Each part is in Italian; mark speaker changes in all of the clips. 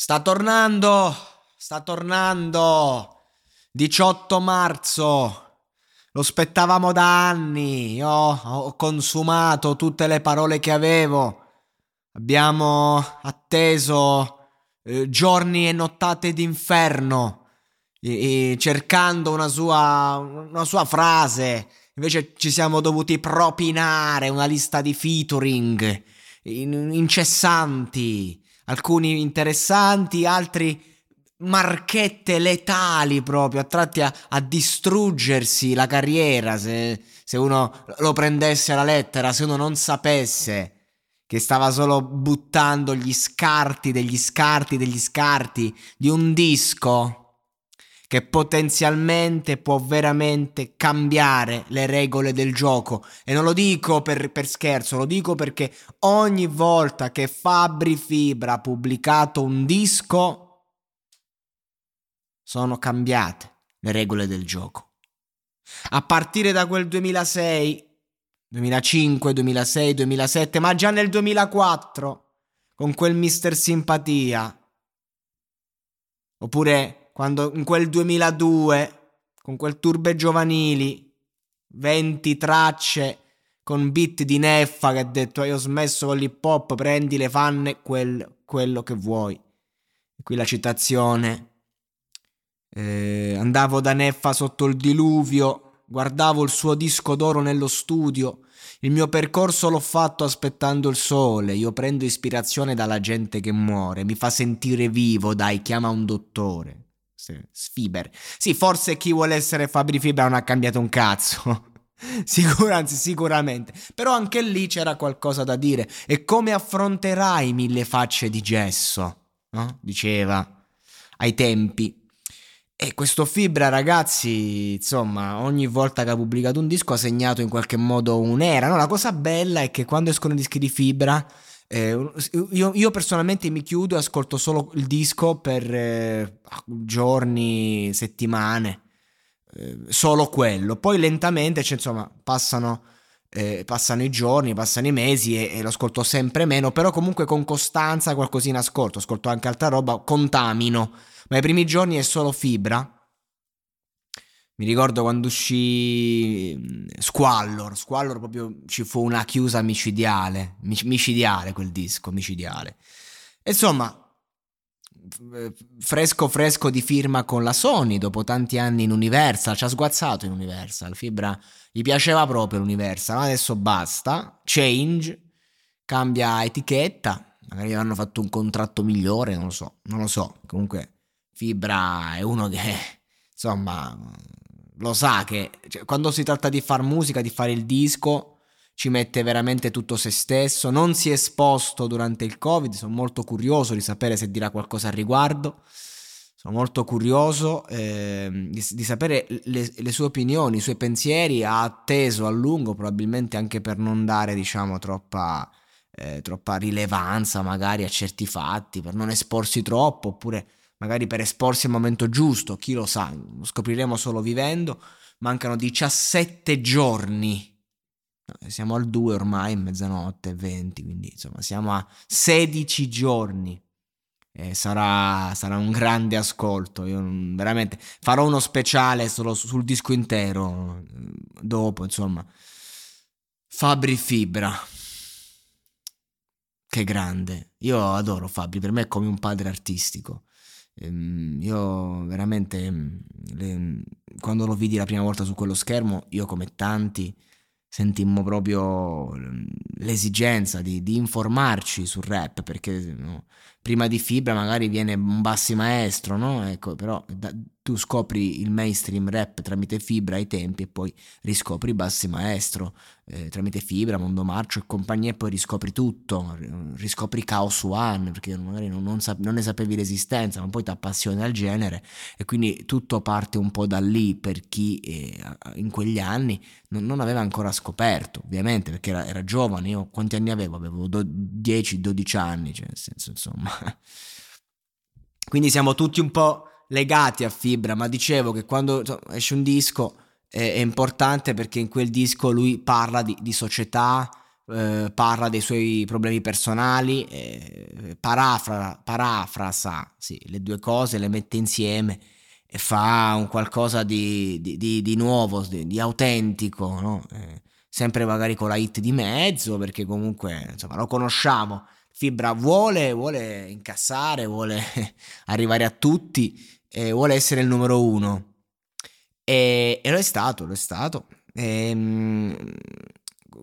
Speaker 1: Sta tornando, sta tornando. 18 marzo. Lo aspettavamo da anni. Io ho consumato tutte le parole che avevo. Abbiamo atteso eh, giorni e nottate d'inferno e, e cercando una sua, una sua frase. Invece ci siamo dovuti propinare una lista di featuring in, incessanti, alcuni interessanti, altri marchette letali proprio, attratti a, a distruggersi la carriera se, se uno lo prendesse alla lettera, se uno non sapesse che stava solo buttando gli scarti degli scarti degli scarti di un disco che potenzialmente può veramente cambiare le regole del gioco. E non lo dico per, per, scherzo, lo dico perché ogni volta che Fabri Fibra ha pubblicato un disco sono cambiate le regole del gioco. A partire da quel 2006 2005, 2006, 2007, ma già nel 2004 con quel Mister Simpatia. Oppure quando in quel 2002 con quel Turbe Giovanili 20 tracce con beat di Neffa che ha detto io ho smesso con l'hip hop, prendi le fanne, quel, quello che vuoi. Qui la citazione. Eh, andavo da Neffa sotto il diluvio guardavo il suo disco d'oro nello studio. Il mio percorso l'ho fatto aspettando il sole. Io prendo ispirazione dalla gente che muore. Mi fa sentire vivo, dai, chiama un dottore. Sfiber. Sì, forse chi vuole essere Fabri Fibra non ha cambiato un cazzo. Sicur- anzi, sicuramente. Però anche lì c'era qualcosa da dire. E come affronterai mille facce di gesso? No? Diceva ai tempi. E questo Fibra, ragazzi, insomma, ogni volta che ha pubblicato un disco ha segnato in qualche modo un'era. No? La cosa bella è che quando escono dischi di Fibra, eh, io, io, personalmente mi chiudo e ascolto solo il disco per eh, giorni, settimane, eh, solo quello. Poi lentamente, cioè, insomma, passano, eh, passano, i giorni, passano i mesi e, e, lo ascolto sempre meno, però comunque con costanza qualcosina ascolto, ascolto anche altra roba, contamino ma i primi giorni è solo fibra. Mi ricordo quando uscì mm, Squallor, Squallor proprio ci fu una chiusa micidiale, micidiale quel disco, micidiale. Insomma, fresco fresco di firma con la Sony dopo tanti anni in Universal, ci ha sguazzato in Universal, Fibra gli piaceva proprio l'Universal, ma adesso basta, change, cambia etichetta, magari hanno fatto un contratto migliore, non lo so, non lo so, comunque Fibra è uno che, insomma, lo sa che cioè, quando si tratta di fare musica, di fare il disco, ci mette veramente tutto se stesso. Non si è esposto durante il Covid, sono molto curioso di sapere se dirà qualcosa al riguardo. Sono molto curioso eh, di, di, sapere le, le, sue opinioni, i suoi pensieri. Ha atteso a lungo, probabilmente anche per non dare, diciamo, troppa eh, troppa rilevanza magari a certi fatti, per non esporsi troppo, oppure magari per esporsi al momento giusto, chi lo sa, lo scopriremo solo vivendo. Mancano 17 giorni. Siamo al 2 ormai, mezzanotte e 20, quindi insomma siamo a 16 giorni. E sarà, sarà un grande ascolto. Io veramente farò uno speciale solo sul disco intero dopo, insomma. Fabri Fibra. Che grande. Io adoro Fabri, per me è come un padre artistico. Ehm, io veramente, le, quando lo vidi la prima volta su quello schermo, io come tanti sentimmo proprio l'esigenza di, di informarci sul rap, perché prima di Fibra magari viene un bassi maestro, no? Ecco, però da, tu scopri il mainstream rap tramite Fibra ai tempi e poi riscopri bassi maestro eh, tramite Fibra, Mondo Marcio e compagnia e poi riscopri tutto, riscopri Chaos One perché magari non, non, non ne sapevi l'esistenza, ma poi ti appassioni al genere e quindi tutto parte un po' da lì per chi eh, in quegli anni non, non, aveva ancora scoperto, ovviamente perché era, era giovane, io quanti anni avevo? Avevo 10-12 anni, cioè nel senso insomma quindi siamo tutti un po' legati a Fibra, ma dicevo che quando esce un disco è, è importante perché in quel disco lui parla di, di società, eh, parla dei suoi problemi personali, eh, parafra, parafrasa sì, le due cose, le mette insieme e fa un qualcosa di, di, di, nuovo, di, autentico, no? eh, sempre magari con la hit di mezzo perché comunque insomma lo conosciamo Fibra vuole, vuole incassare, vuole arrivare a tutti, e vuole essere il numero uno. E, e lo è stato, lo è stato. E, ehm,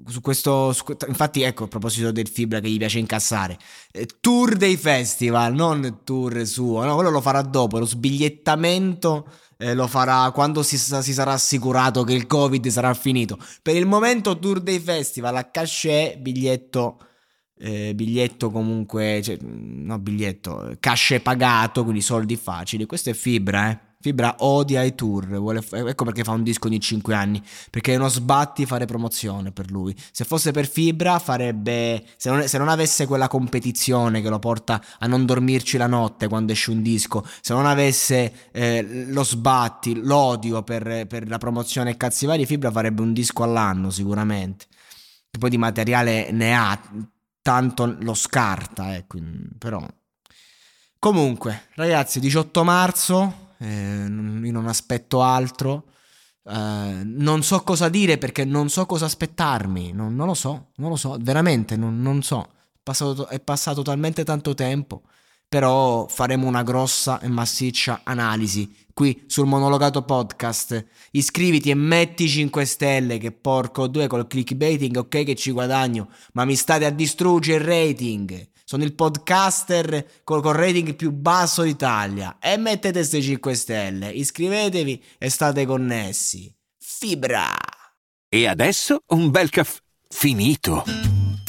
Speaker 1: su questo, su, infatti, ecco a proposito del Fibra che gli piace incassare, eh, tour dei festival, non tour suo, no, quello lo farà dopo. Lo sbigliettamento eh, lo farà quando si, si, sarà assicurato che il Covid sarà finito. Per il momento, tour dei festival a cachet, biglietto eh, biglietto comunque, cioè, no biglietto, casce pagato, quindi soldi facili. Questo è Fibra, eh. Fibra odia i tour, vuole, ecco perché fa un disco ogni 5 anni, perché è uno sbatti fare promozione per lui. Se fosse per Fibra farebbe, se non, se non, avesse quella competizione che lo porta a non dormirci la notte quando esce un disco, se non avesse eh, lo sbatti, l'odio per, per la promozione e cazzi vari, Fibra farebbe un disco all'anno sicuramente. Che poi di materiale ne ha, tanto lo scarta, ecco, però... Comunque, ragazzi, 18 marzo, eh, io non aspetto altro, eh, non so cosa dire perché non so cosa aspettarmi, non, non lo so, non lo so, veramente non, non so, è passato, è passato talmente tanto tempo, però faremo una grossa e massiccia analisi qui sul monologato podcast. Iscriviti e metti 5 stelle che porco due col clickbaiting, ok che ci guadagno, ma mi state a distruggere il rating. Sono il podcaster col, col rating più basso d'Italia. E mettete queste 5 stelle, iscrivetevi e state connessi. Fibra!
Speaker 2: E adesso un bel caffè finito.